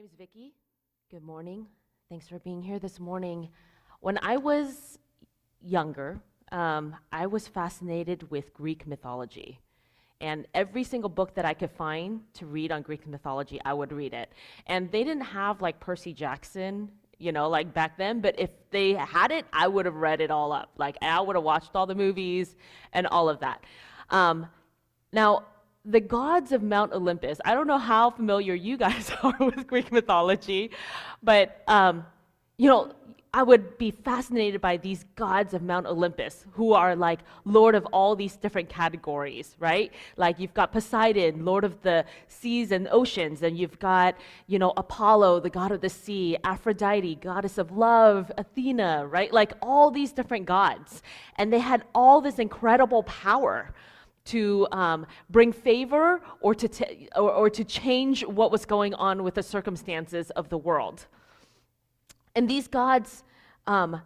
name's Vicki. Good morning. Thanks for being here this morning. When I was younger, um, I was fascinated with Greek mythology. And every single book that I could find to read on Greek mythology, I would read it. And they didn't have like Percy Jackson, you know, like back then, but if they had it, I would have read it all up. Like I would have watched all the movies and all of that. Um, now, the gods of Mount Olympus, I don't know how familiar you guys are with Greek mythology, but, um, you know, I would be fascinated by these gods of Mount Olympus who are like Lord of all these different categories, right? Like you've got Poseidon, Lord of the seas and oceans, and you've got, you know, Apollo, the god of the sea, Aphrodite, goddess of love, Athena, right? Like all these different gods. And they had all this incredible power to um, bring favor or to, t- or, or to change what was going on with the circumstances of the world. And these gods um,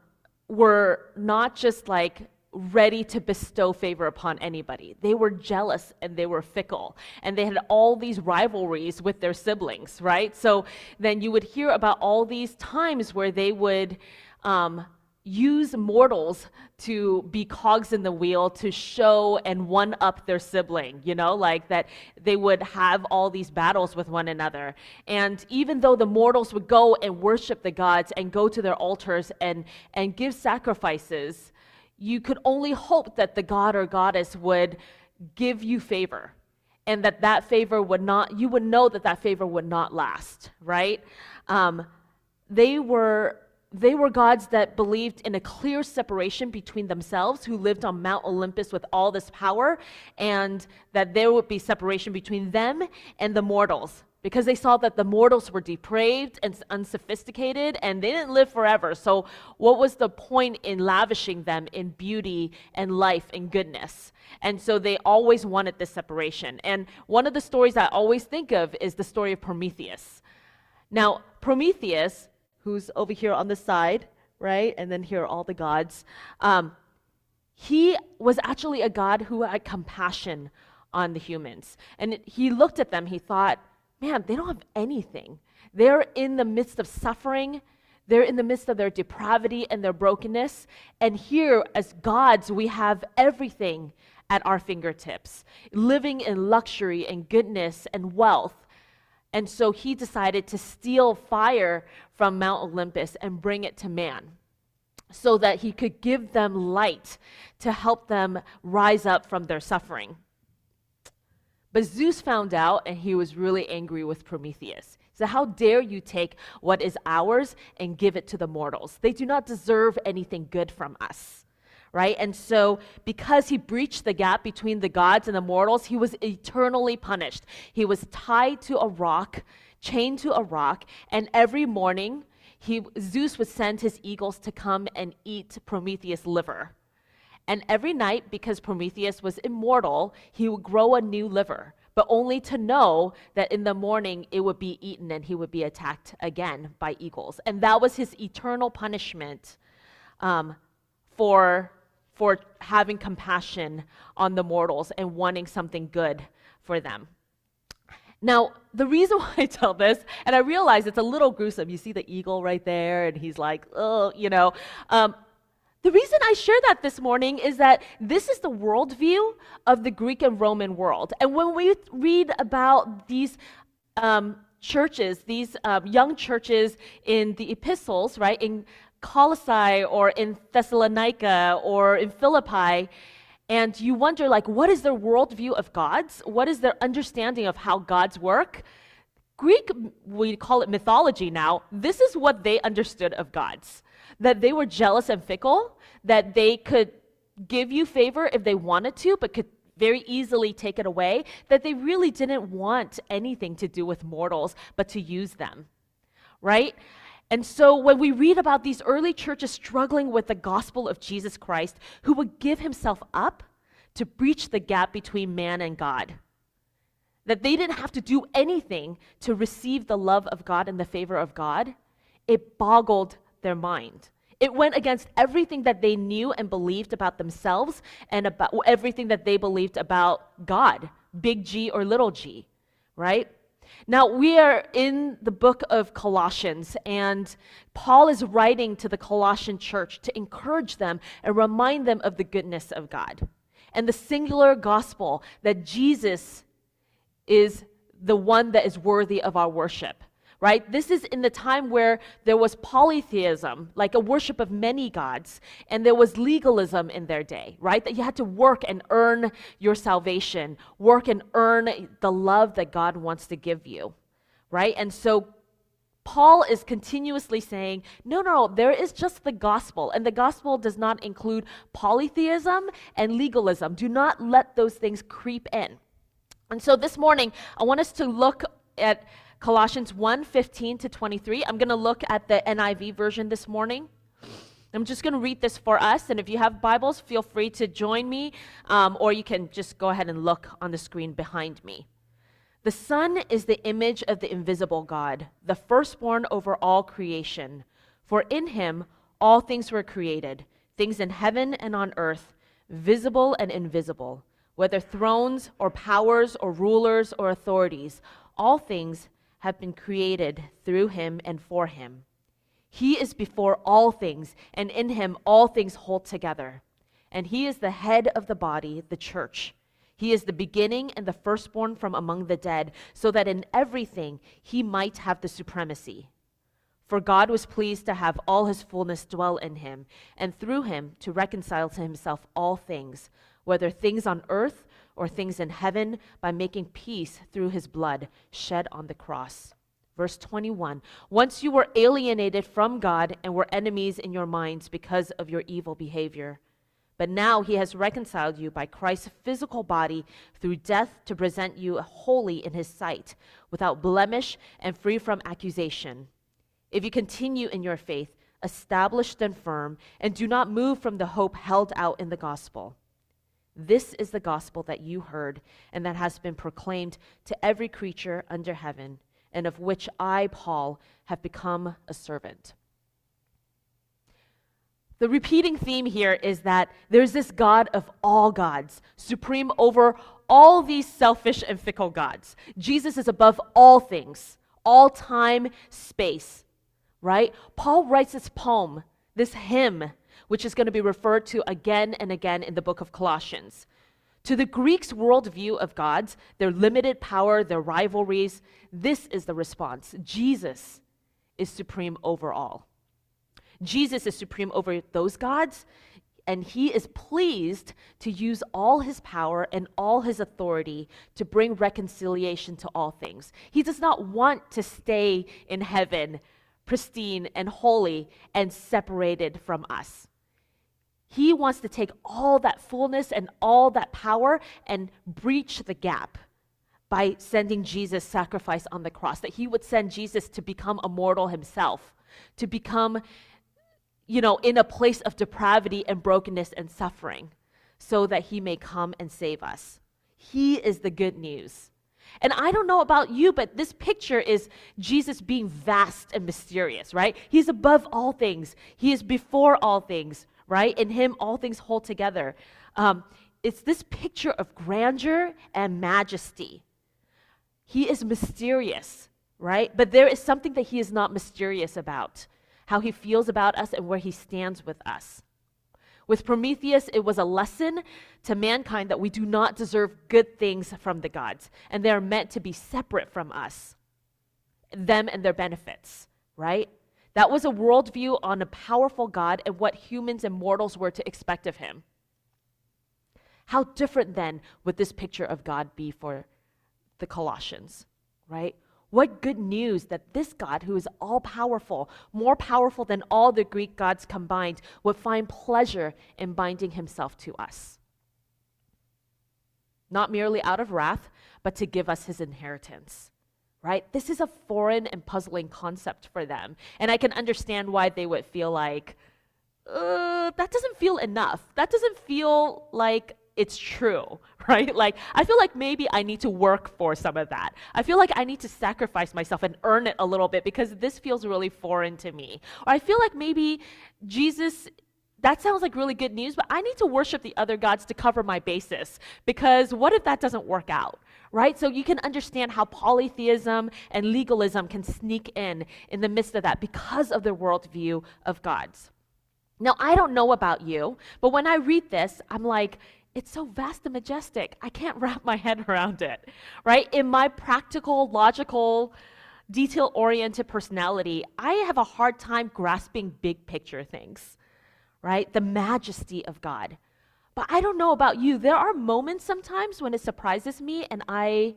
were not just like ready to bestow favor upon anybody. They were jealous and they were fickle. And they had all these rivalries with their siblings, right? So then you would hear about all these times where they would um, use mortals to be cogs in the wheel to show and one up their sibling, you know, like that they would have all these battles with one another. And even though the mortals would go and worship the gods and go to their altars and, and give sacrifices, you could only hope that the god or goddess would give you favor and that that favor would not, you would know that that favor would not last, right? Um, they were they were gods that believed in a clear separation between themselves, who lived on Mount Olympus with all this power, and that there would be separation between them and the mortals, because they saw that the mortals were depraved and unsophisticated and they didn't live forever. So, what was the point in lavishing them in beauty and life and goodness? And so, they always wanted this separation. And one of the stories I always think of is the story of Prometheus. Now, Prometheus who's over here on the side, right? And then here are all the gods. Um, he was actually a God who had compassion on the humans. And he looked at them, he thought, man, they don't have anything. They're in the midst of suffering. They're in the midst of their depravity and their brokenness. And here, as gods, we have everything at our fingertips, living in luxury and goodness and wealth. And so he decided to steal fire from Mount Olympus and bring it to man so that he could give them light to help them rise up from their suffering. But Zeus found out and he was really angry with Prometheus. He said, How dare you take what is ours and give it to the mortals? They do not deserve anything good from us right? And so, because he breached the gap between the gods and the mortals, he was eternally punished. He was tied to a rock, chained to a rock, and every morning, he, Zeus would send his eagles to come and eat Prometheus' liver. And every night, because Prometheus was immortal, he would grow a new liver, but only to know that in the morning it would be eaten and he would be attacked again by eagles. And that was his eternal punishment um, for for having compassion on the mortals and wanting something good for them. Now, the reason why I tell this, and I realize it's a little gruesome. You see the eagle right there, and he's like, oh, you know. Um, the reason I share that this morning is that this is the worldview of the Greek and Roman world. And when we read about these um, churches, these um, young churches in the epistles, right, in Colossae or in Thessalonica or in Philippi, and you wonder, like, what is their worldview of gods? What is their understanding of how gods work? Greek, we call it mythology now, this is what they understood of gods that they were jealous and fickle, that they could give you favor if they wanted to, but could very easily take it away, that they really didn't want anything to do with mortals, but to use them, right? And so when we read about these early churches struggling with the gospel of Jesus Christ, who would give himself up to breach the gap between man and God, that they didn't have to do anything to receive the love of God and the favor of God, it boggled their mind. It went against everything that they knew and believed about themselves and about everything that they believed about God, big G or little g, right? Now, we are in the book of Colossians, and Paul is writing to the Colossian church to encourage them and remind them of the goodness of God and the singular gospel that Jesus is the one that is worthy of our worship right? This is in the time where there was polytheism, like a worship of many gods, and there was legalism in their day, right? That you had to work and earn your salvation, work and earn the love that God wants to give you, right? And so Paul is continuously saying, no, no, there is just the gospel, and the gospel does not include polytheism and legalism. Do not let those things creep in. And so this morning, I want us to look at Colossians 1 15 to 23. I'm going to look at the NIV version this morning. I'm just going to read this for us, and if you have Bibles, feel free to join me, um, or you can just go ahead and look on the screen behind me. The Son is the image of the invisible God, the firstborn over all creation. For in him all things were created, things in heaven and on earth, visible and invisible, whether thrones or powers or rulers or authorities, all things have been created through him and for him. He is before all things, and in him all things hold together. And he is the head of the body, the church. He is the beginning and the firstborn from among the dead, so that in everything he might have the supremacy. For God was pleased to have all his fullness dwell in him, and through him to reconcile to himself all things, whether things on earth or things in heaven by making peace through his blood shed on the cross. Verse 21 Once you were alienated from God and were enemies in your minds because of your evil behavior. But now he has reconciled you by Christ's physical body through death to present you holy in his sight, without blemish and free from accusation. If you continue in your faith, established and firm, and do not move from the hope held out in the gospel. This is the gospel that you heard and that has been proclaimed to every creature under heaven, and of which I, Paul, have become a servant. The repeating theme here is that there's this God of all gods, supreme over all these selfish and fickle gods. Jesus is above all things, all time, space, right? Paul writes this poem, this hymn which is going to be referred to again and again in the book of Colossians. To the Greeks' worldview of gods, their limited power, their rivalries, this is the response Jesus is supreme over all. Jesus is supreme over those gods, and he is pleased to use all his power and all his authority to bring reconciliation to all things. He does not want to stay in heaven pristine and holy and separated from us. He wants to take all that fullness and all that power and breach the gap by sending Jesus sacrifice on the cross that he would send Jesus to become a mortal himself to become you know in a place of depravity and brokenness and suffering so that he may come and save us. He is the good news. And I don't know about you, but this picture is Jesus being vast and mysterious, right? He's above all things, He is before all things, right? In him, all things hold together. Um, it's this picture of grandeur and majesty. He is mysterious, right? But there is something that he is not mysterious about how he feels about us and where he stands with us. With Prometheus, it was a lesson to mankind that we do not deserve good things from the gods, and they are meant to be separate from us, them and their benefits, right? That was a worldview on a powerful God and what humans and mortals were to expect of him. How different then would this picture of God be for the Colossians, right? What good news that this God, who is all powerful, more powerful than all the Greek gods combined, would find pleasure in binding himself to us. Not merely out of wrath, but to give us his inheritance right? This is a foreign and puzzling concept for them. And I can understand why they would feel like, uh, that doesn't feel enough. That doesn't feel like it's true, right? Like, I feel like maybe I need to work for some of that. I feel like I need to sacrifice myself and earn it a little bit because this feels really foreign to me. Or I feel like maybe Jesus that sounds like really good news, but I need to worship the other gods to cover my basis because what if that doesn't work out? Right? So you can understand how polytheism and legalism can sneak in in the midst of that because of their worldview of gods. Now, I don't know about you, but when I read this, I'm like, it's so vast and majestic. I can't wrap my head around it, right? In my practical, logical, detail oriented personality, I have a hard time grasping big picture things right? The majesty of God. But I don't know about you. There are moments sometimes when it surprises me and I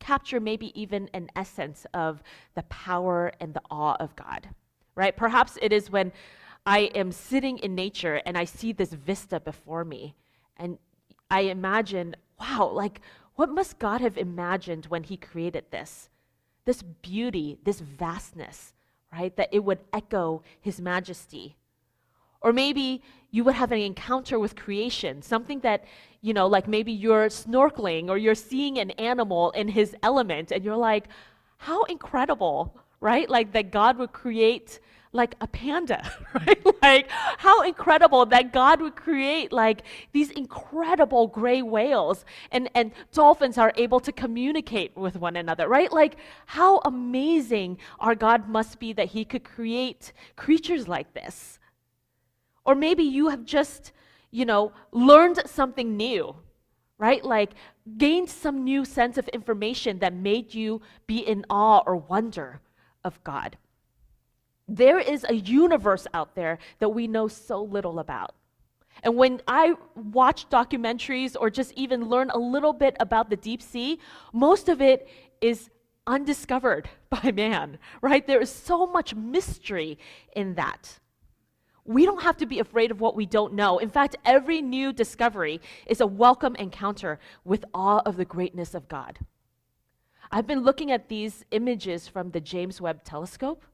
capture maybe even an essence of the power and the awe of God, right? Perhaps it is when I am sitting in nature and I see this vista before me and I imagine, wow, like what must God have imagined when He created this? This beauty, this vastness, right? That it would echo His majesty. Or maybe you would have an encounter with creation, something that, you know, like maybe you're snorkeling or you're seeing an animal in his element, and you're like, how incredible, right? Like that God would create like a panda, right? like how incredible that God would create like these incredible gray whales and, and dolphins are able to communicate with one another, right? Like how amazing our God must be that he could create creatures like this. Or maybe you have just, you know, learned something new, right? Like gained some new sense of information that made you be in awe or wonder of God. There is a universe out there that we know so little about. And when I watch documentaries or just even learn a little bit about the deep sea, most of it is undiscovered by man, right? There is so much mystery in that we don't have to be afraid of what we don't know. In fact, every new discovery is a welcome encounter with awe of the greatness of God. I've been looking at these images from the James Webb telescope.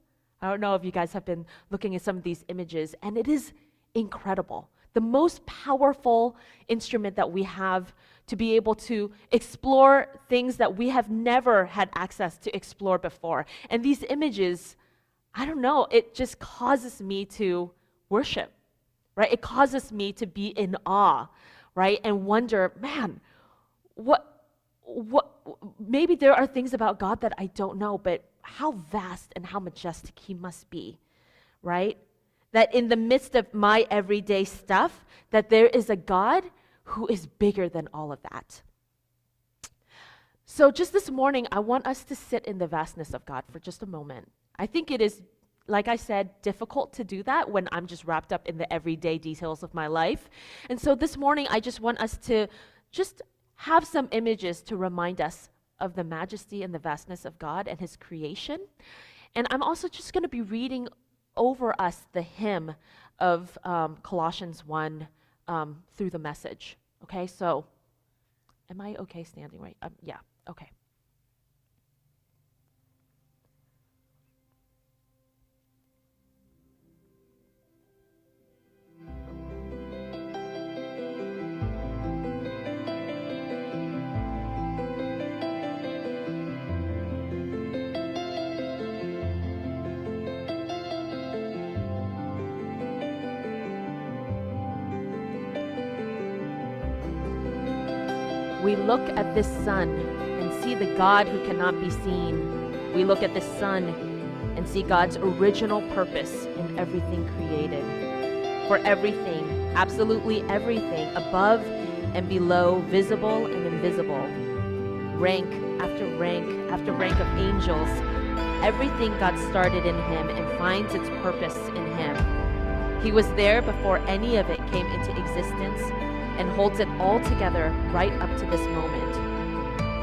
I don't know if you guys have been looking at some of these images, and it is incredible. The most powerful instrument that we have to be able to explore things that we have never had access to explore before. And these images, I don't know, it just causes me to worship, right? It causes me to be in awe, right? And wonder, man, what, what, maybe there are things about God that I don't know, but how vast and how majestic He must be, right? That in the midst of my everyday stuff, that there is a God who is bigger than all of that. So, just this morning, I want us to sit in the vastness of God for just a moment. I think it is like I said, difficult to do that when I'm just wrapped up in the everyday details of my life. And so this morning, I just want us to just have some images to remind us of the majesty and the vastness of God and His creation. And I'm also just going to be reading over us the hymn of um, Colossians 1 um, through the message. Okay, so am I okay standing right? Um, yeah, okay. We look at this son and see the God who cannot be seen. We look at this son and see God's original purpose in everything created. For everything, absolutely everything, above and below, visible and invisible, rank after rank after rank of angels, everything God started in Him and finds its purpose in Him. He was there before any of it came into existence and holds it all together right up to this moment.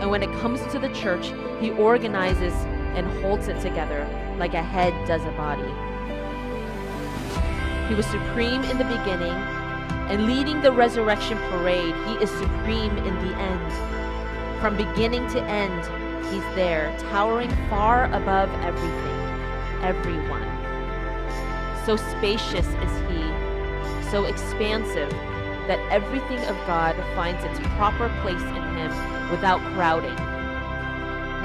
And when it comes to the church, he organizes and holds it together like a head does a body. He was supreme in the beginning, and leading the resurrection parade, he is supreme in the end. From beginning to end, he's there, towering far above everything, everyone. So spacious is he, so expansive that everything of God finds its proper place in Him without crowding.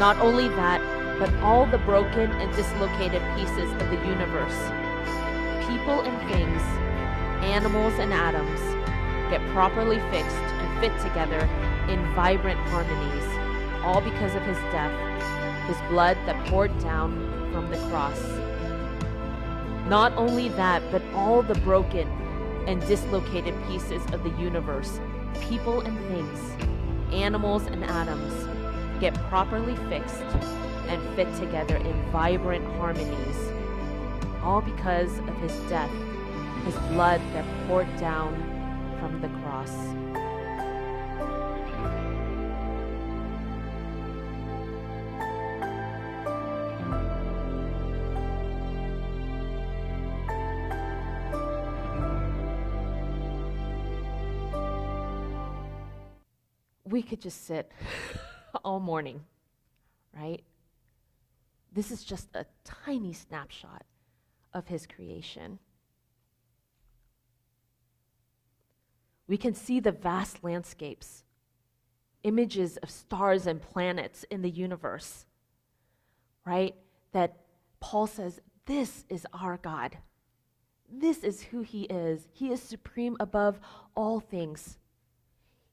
Not only that, but all the broken and dislocated pieces of the universe, people and things, animals and atoms get properly fixed and fit together in vibrant harmonies, all because of his death, his blood that poured down from the cross. Not only that, but all the broken and dislocated pieces of the universe, people and things, animals and atoms, get properly fixed and fit together in vibrant harmonies, all because of his death, his blood that poured down from the cross. We could just sit all morning, right? This is just a tiny snapshot of his creation. We can see the vast landscapes, images of stars and planets in the universe, right? That Paul says, This is our God. This is who he is. He is supreme above all things.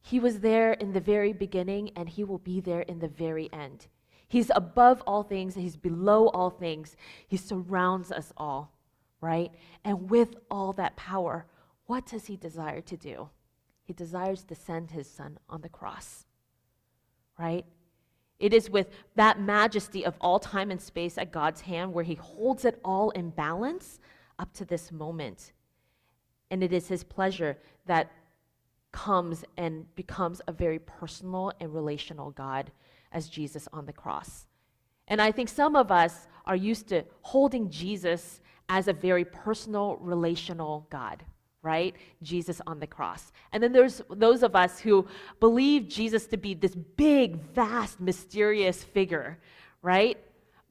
He was there in the very beginning, and he will be there in the very end. He's above all things, he's below all things. He surrounds us all, right? And with all that power, what does he desire to do? He desires to send his son on the cross, right? It is with that majesty of all time and space at God's hand where he holds it all in balance up to this moment. And it is his pleasure that comes and becomes a very personal and relational God as Jesus on the cross. And I think some of us are used to holding Jesus as a very personal, relational God, right? Jesus on the cross. And then there's those of us who believe Jesus to be this big, vast, mysterious figure, right?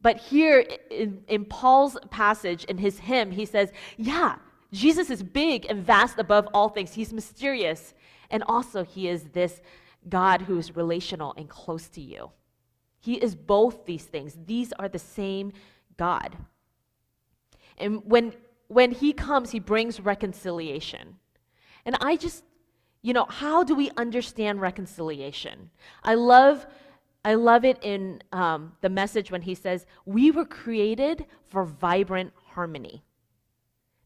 But here in, in Paul's passage, in his hymn, he says, Yeah, Jesus is big and vast above all things. He's mysterious. And also, he is this God who is relational and close to you. He is both these things. These are the same God. And when, when He comes, He brings reconciliation. And I just, you know, how do we understand reconciliation? I love. I love it in um, the message when he says, We were created for vibrant harmony.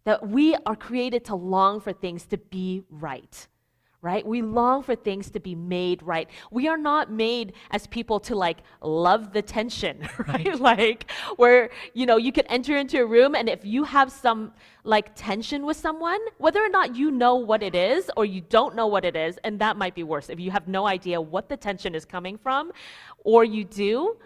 That we are created to long for things to be right right? We long for things to be made right. We are not made as people to like love the tension, right? like where, you know, you could enter into a room and if you have some like tension with someone, whether or not you know what it is or you don't know what it is, and that might be worse if you have no idea what the tension is coming from or you do,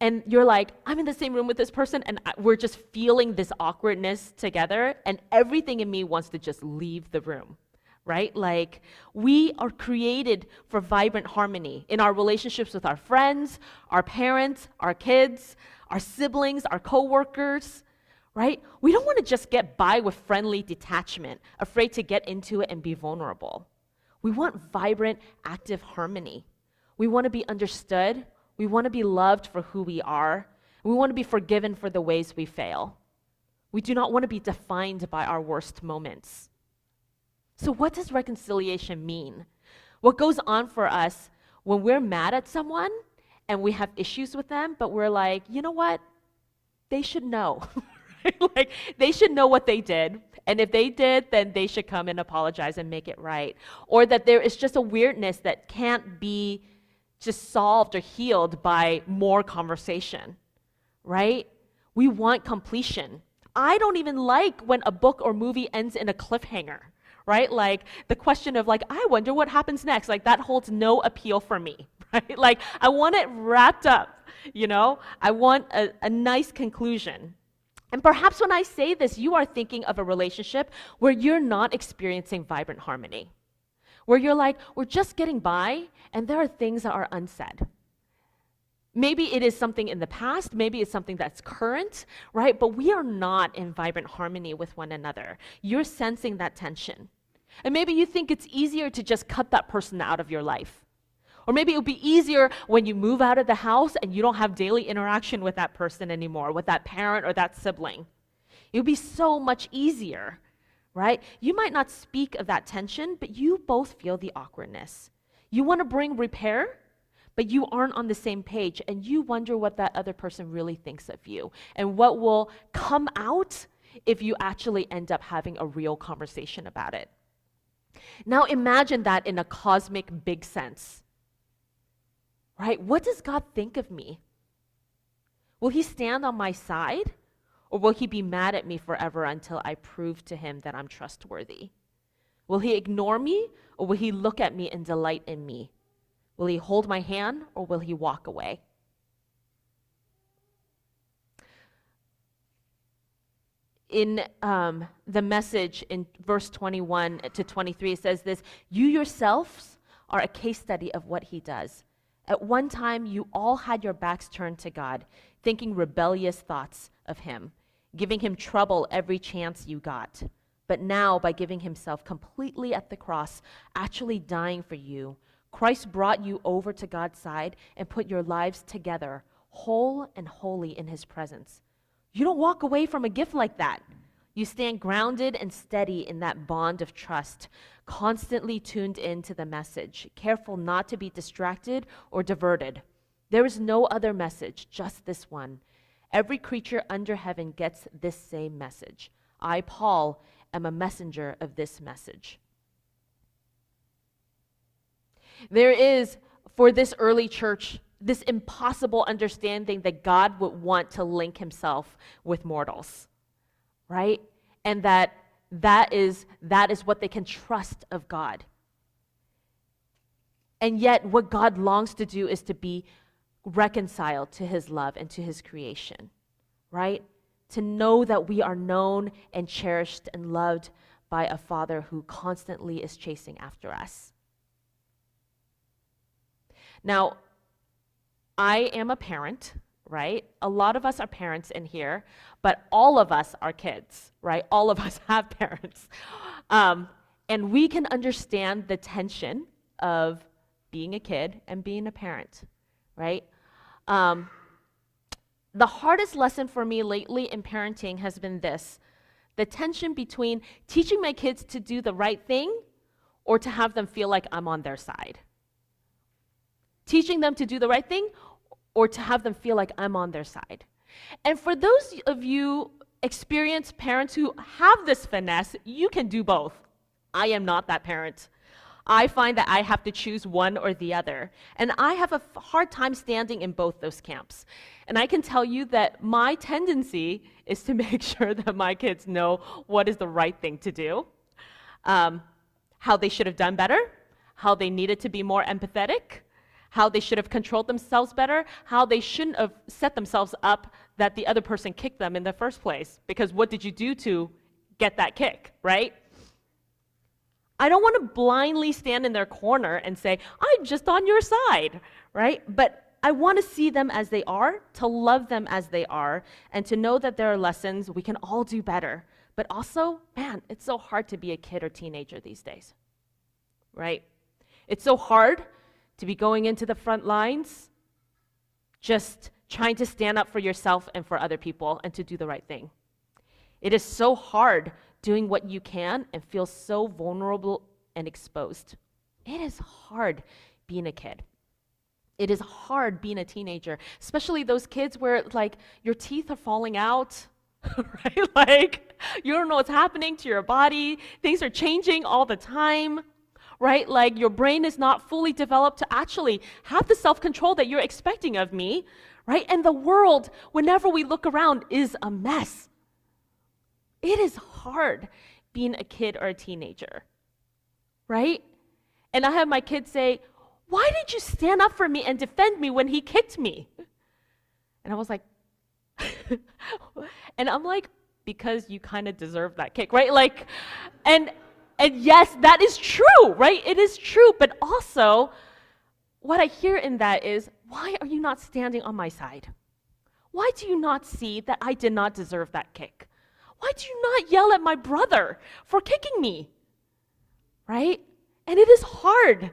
and you're like, I'm in the same room with this person, and we're just feeling this awkwardness together, and everything in me wants to just leave the room right? Like, we are created for vibrant harmony in our relationships with our friends, our parents, our kids, our siblings, our coworkers, right? We don't want to just get by with friendly detachment, afraid to get into it and be vulnerable. We want vibrant, active harmony. We want to be understood. We want to be loved for who we are. We want to be forgiven for the ways we fail. We do not want to be defined by our worst moments. So, what does reconciliation mean? What goes on for us when we're mad at someone and we have issues with them, but we're like, you know what? They should know. like, they should know what they did. And if they did, then they should come and apologize and make it right. Or that there is just a weirdness that can't be just solved or healed by more conversation, right? We want completion. I don't even like when a book or movie ends in a cliffhanger right? Like the question of like, I wonder what happens next. Like that holds no appeal for me, right? Like I want it wrapped up, you know? I want a, a nice conclusion. And perhaps when I say this, you are thinking of a relationship where you're not experiencing vibrant harmony, where you're like, we're just getting by, and there are things that are unsaid. Maybe it is something in the past, maybe it's something that's current, right? But we are not in vibrant harmony with one another. You're sensing that tension. And maybe you think it's easier to just cut that person out of your life. Or maybe it would be easier when you move out of the house and you don't have daily interaction with that person anymore, with that parent or that sibling. It would be so much easier, right? You might not speak of that tension, but you both feel the awkwardness. You want to bring repair, but you aren't on the same page, and you wonder what that other person really thinks of you and what will come out if you actually end up having a real conversation about it. Now imagine that in a cosmic big sense. Right? What does God think of me? Will he stand on my side? Or will he be mad at me forever until I prove to him that I'm trustworthy? Will he ignore me or will he look at me and delight in me? Will he hold my hand or will he walk away? In um, the message in verse 21 to 23, it says this You yourselves are a case study of what he does. At one time, you all had your backs turned to God, thinking rebellious thoughts of him giving him trouble every chance you got. But now, by giving himself completely at the cross, actually dying for you, Christ brought you over to God's side and put your lives together, whole and holy in his presence. You don't walk away from a gift like that. You stand grounded and steady in that bond of trust, constantly tuned in to the message, careful not to be distracted or diverted. There is no other message, just this one. Every creature under heaven gets this same message. I, Paul, am a messenger of this message. There is, for this early church, this impossible understanding that God would want to link himself with mortals, right? And that that is, that is what they can trust of God. And yet, what God longs to do is to be reconciled to his love and to his creation, right? To know that we are known and cherished and loved by a father who constantly is chasing after us. Now, I am a parent, right? A lot of us are parents in here, but all of us are kids, right? All of us have parents. Um, and we can understand the tension of being a kid and being a parent, right? Um, the hardest lesson for me lately in parenting has been this the tension between teaching my kids to do the right thing or to have them feel like I'm on their side. Teaching them to do the right thing or to have them feel like I'm on their side. And for those of you experienced parents who have this finesse, you can do both. I am not that parent. I find that I have to choose one or the other. And I have a hard time standing in both those camps. And I can tell you that my tendency is to make sure that my kids know what is the right thing to do, um, how they should have done better, how they needed to be more empathetic, how they should have controlled themselves better, how they shouldn't have set themselves up that the other person kicked them in the first place. Because what did you do to get that kick, right? I don't want to blindly stand in their corner and say, I'm just on your side, right? But I want to see them as they are, to love them as they are, and to know that there are lessons we can all do better. But also, man, it's so hard to be a kid or teenager these days, right? It's so hard to be going into the front lines, just trying to stand up for yourself and for other people and to do the right thing. It is so hard doing what you can and feel so vulnerable and exposed. It is hard being a kid. It is hard being a teenager, especially those kids where like your teeth are falling out, right? Like you don't know what's happening to your body. Things are changing all the time, right? Like your brain is not fully developed to actually have the self-control that you're expecting of me, right? And the world, whenever we look around, is a mess. It is hard being a kid or a teenager, right? And I have my kids say, Why did you stand up for me and defend me when he kicked me? And I was like, and I'm like, because you kind of deserve that kick, right? Like, and and yes, that is true, right? It is true, but also what I hear in that is, why are you not standing on my side? Why do you not see that I did not deserve that kick? Why do you not yell at my brother for kicking me? Right? And it is hard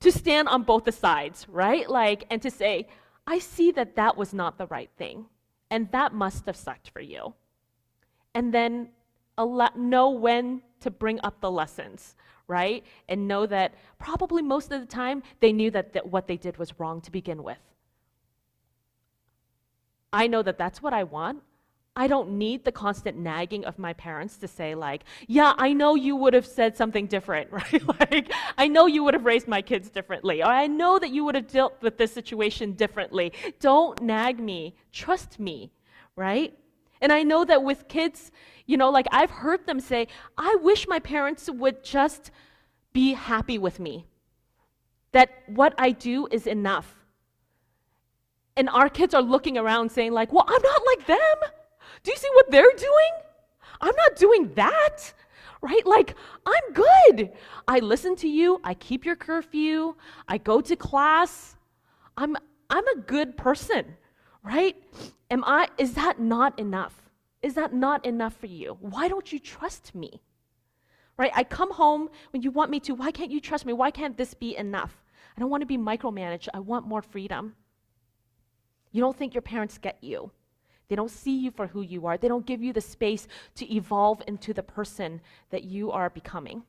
to stand on both the sides, right? Like, and to say, I see that that was not the right thing, and that must have sucked for you. And then Allow, know when to bring up the lessons, right? And know that probably most of the time they knew that, what they did was wrong to begin with. I know that that's what I want. I don't need the constant nagging of my parents to say, like, yeah, I know you would have said something different, right? like, I know you would have raised my kids differently, or I know that you would have dealt with this situation differently. Don't nag me. Trust me, right? And I know that with kids, you know, like I've heard them say, I wish my parents would just be happy with me, that what I do is enough. And our kids are looking around saying, like, well, I'm not like them. Do you see what they're doing? I'm not doing that, right? Like, I'm good. I listen to you. I keep your curfew. I go to class. I'm, I'm a good person, right? Am I, is that not enough? Is that not enough for you? Why don't you trust me? Right? I come home when you want me to. Why can't you trust me? Why can't this be enough? I don't want to be micromanaged. I want more freedom. You don't think your parents get you. They don't see you for who you are. They don't give you the space to evolve into the person that you are becoming.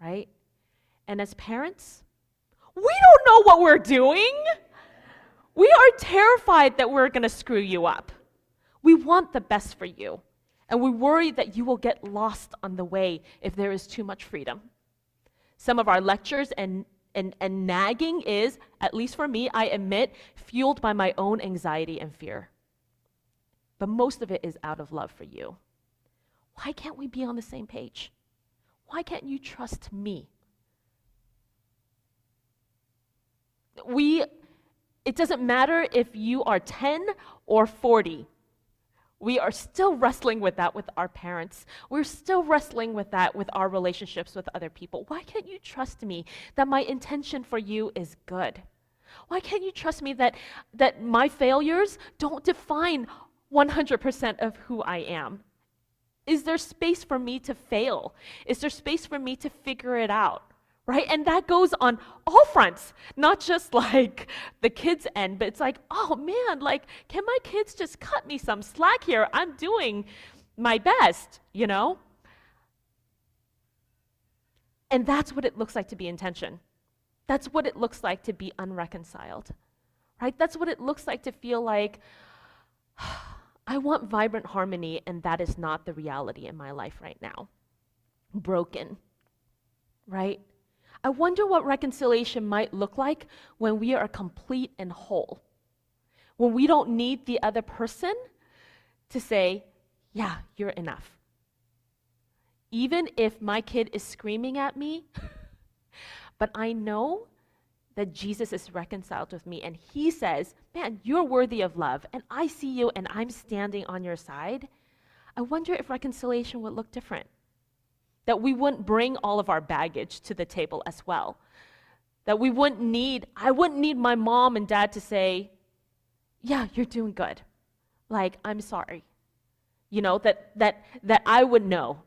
Right? And as parents, we don't know what we're doing. We are terrified that we're going to screw you up. We want the best for you. And we worry that you will get lost on the way if there is too much freedom. Some of our lectures and, and, and nagging is, at least for me, I admit, fueled by my own anxiety and fear but most of it is out of love for you. Why can't we be on the same page? Why can't you trust me? We, it doesn't matter if you are 10 or 40. We are still wrestling with that with our parents. We're still wrestling with that with our relationships with other people. Why can't you trust me that my intention for you is good? Why can't you trust me that, that my failures don't define 100% of who I am? Is there space for me to fail? Is there space for me to figure it out? Right? And that goes on all fronts, not just like the kids' end, but it's like, oh man, like, can my kids just cut me some slack here? I'm doing my best, you know? And that's what it looks like to be in tension. That's what it looks like to be unreconciled, right? That's what it looks like to feel like, I want vibrant harmony, and that is not the reality in my life right now. Broken, right? I wonder what reconciliation might look like when we are complete and whole. When we don't need the other person to say, Yeah, you're enough. Even if my kid is screaming at me, but I know that Jesus is reconciled with me and he says, Man, you're worthy of love, and I see you and I'm standing on your side, I wonder if reconciliation would look different. That we wouldn't bring all of our baggage to the table as well. That we wouldn't need, I wouldn't need my mom and dad to say, Yeah, you're doing good. Like, I'm sorry. You know, that, that, that I would know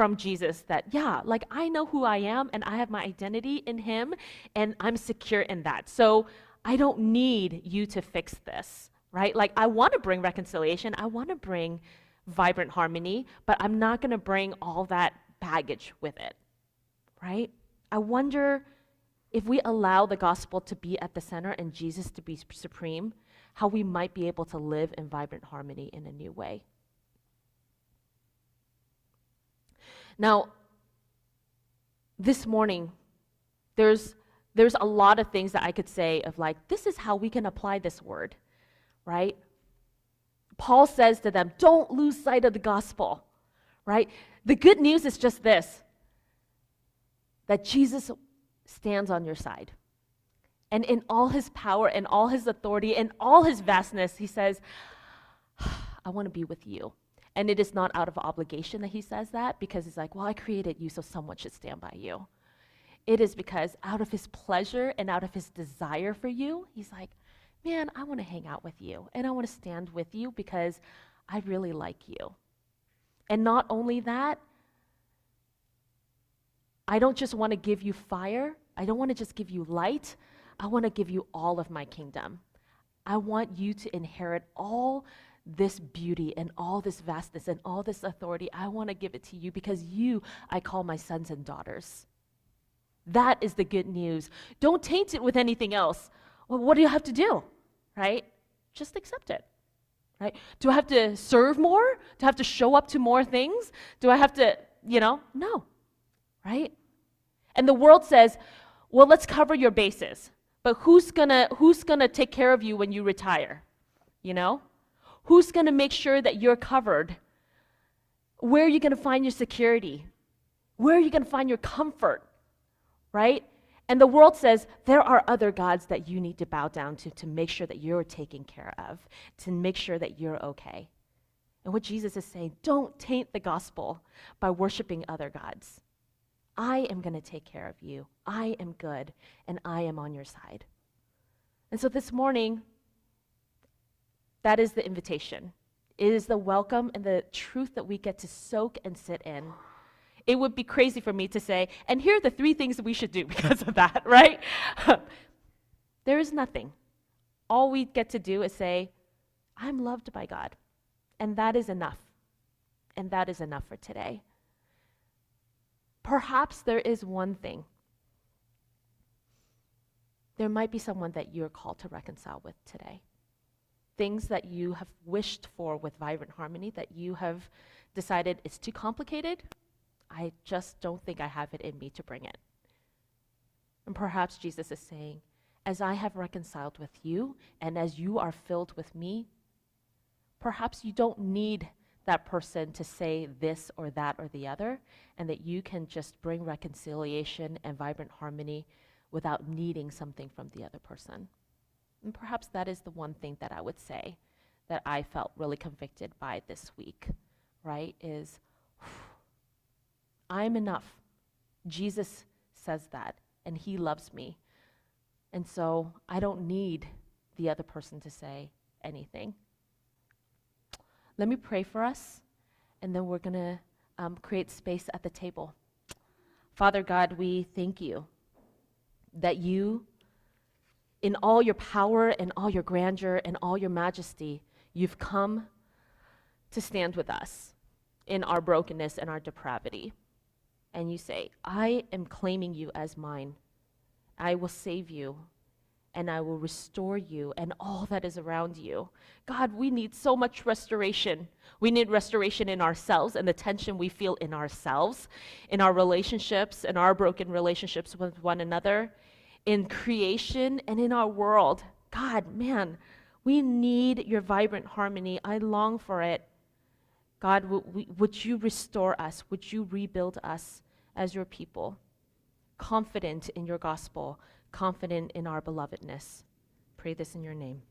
from Jesus that, yeah, like I know who I am and I have my identity in Him and I'm secure in that. So I don't need you to fix this, right? Like I want to bring reconciliation, I want to bring vibrant harmony, but I'm not going to bring all that baggage with it, right? I wonder if we allow the gospel to be at the center and Jesus to be supreme, how we might be able to live in vibrant harmony in a new way. Now, this morning, there's, there's a lot of things that I could say of like, this is how we can apply this word, right? Paul says to them, don't lose sight of the gospel, right? The good news is just this that Jesus stands on your side. And in all his power and all his authority and all his vastness, he says, I want to be with you. And it is not out of obligation that he says that because he's like, well, I created you, so someone should stand by you. It is because out of his pleasure and out of his desire for you, he's like, man, I want to hang out with you and I want to stand with you because I really like you. And not only that, I don't just want to give you fire, I don't want to just give you light, I want to give you all of my kingdom. I want you to inherit all this beauty and all this vastness and all this authority. I want to give it to you because you I call my sons and daughters. That is the good news. Don't taint it with anything else. Well, what do you have to do? Right? Just accept it. Right? Do I have to serve more? Do I have to show up to more things? Do I have to, you know? No. Right? And the world says, well, let's cover your bases. But who's gonna who's gonna take care of you when you retire? You know? Who's gonna make sure that you're covered? Where are you gonna find your security? Where are you gonna find your comfort? Right? And the world says there are other gods that you need to bow down to to make sure that you're taken care of, to make sure that you're okay. And what Jesus is saying, don't taint the gospel by worshiping other gods. I am going to take care of you. I am good, and I am on your side. And so this morning, that is the invitation. It is the welcome and the truth that we get to soak and sit in. It would be crazy for me to say, and here are the three things that we should do because of that, right? there is nothing. All we get to do is say, I'm loved by God. And that is enough. And that is enough for today. Perhaps there is one thing. There might be someone that you're called to reconcile with today. Things that you have wished for with vibrant harmony that you have decided it's too complicated. I just don't think I have it in me to bring it. And perhaps Jesus is saying, as I have reconciled with you and as you are filled with me, perhaps you don't need that person to say this or that or the other, and that you can just bring reconciliation and vibrant harmony without needing something from the other person. And perhaps that is the one thing that I would say that I felt really convicted by this week, right? Is I'm enough. Jesus says that, and he loves me. And so I don't need the other person to say anything. Let me pray for us, and then we're going to um, create space at the table. Father God, we thank you that you, in all your power and all your grandeur and all your majesty, you've come to stand with us in our brokenness and our depravity. And you say, I am claiming you as mine. I will save you and I will restore you and all that is around you. God, we need so much restoration. We need restoration in ourselves and the tension we feel in ourselves, in our relationships, in our broken relationships with one another, in creation, and in our world. God, man, we need your vibrant harmony. I long for it. God, would you restore us? Would you rebuild us as your people? Confident in your gospel confident in our belovedness. Pray this in your name.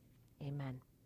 Amen.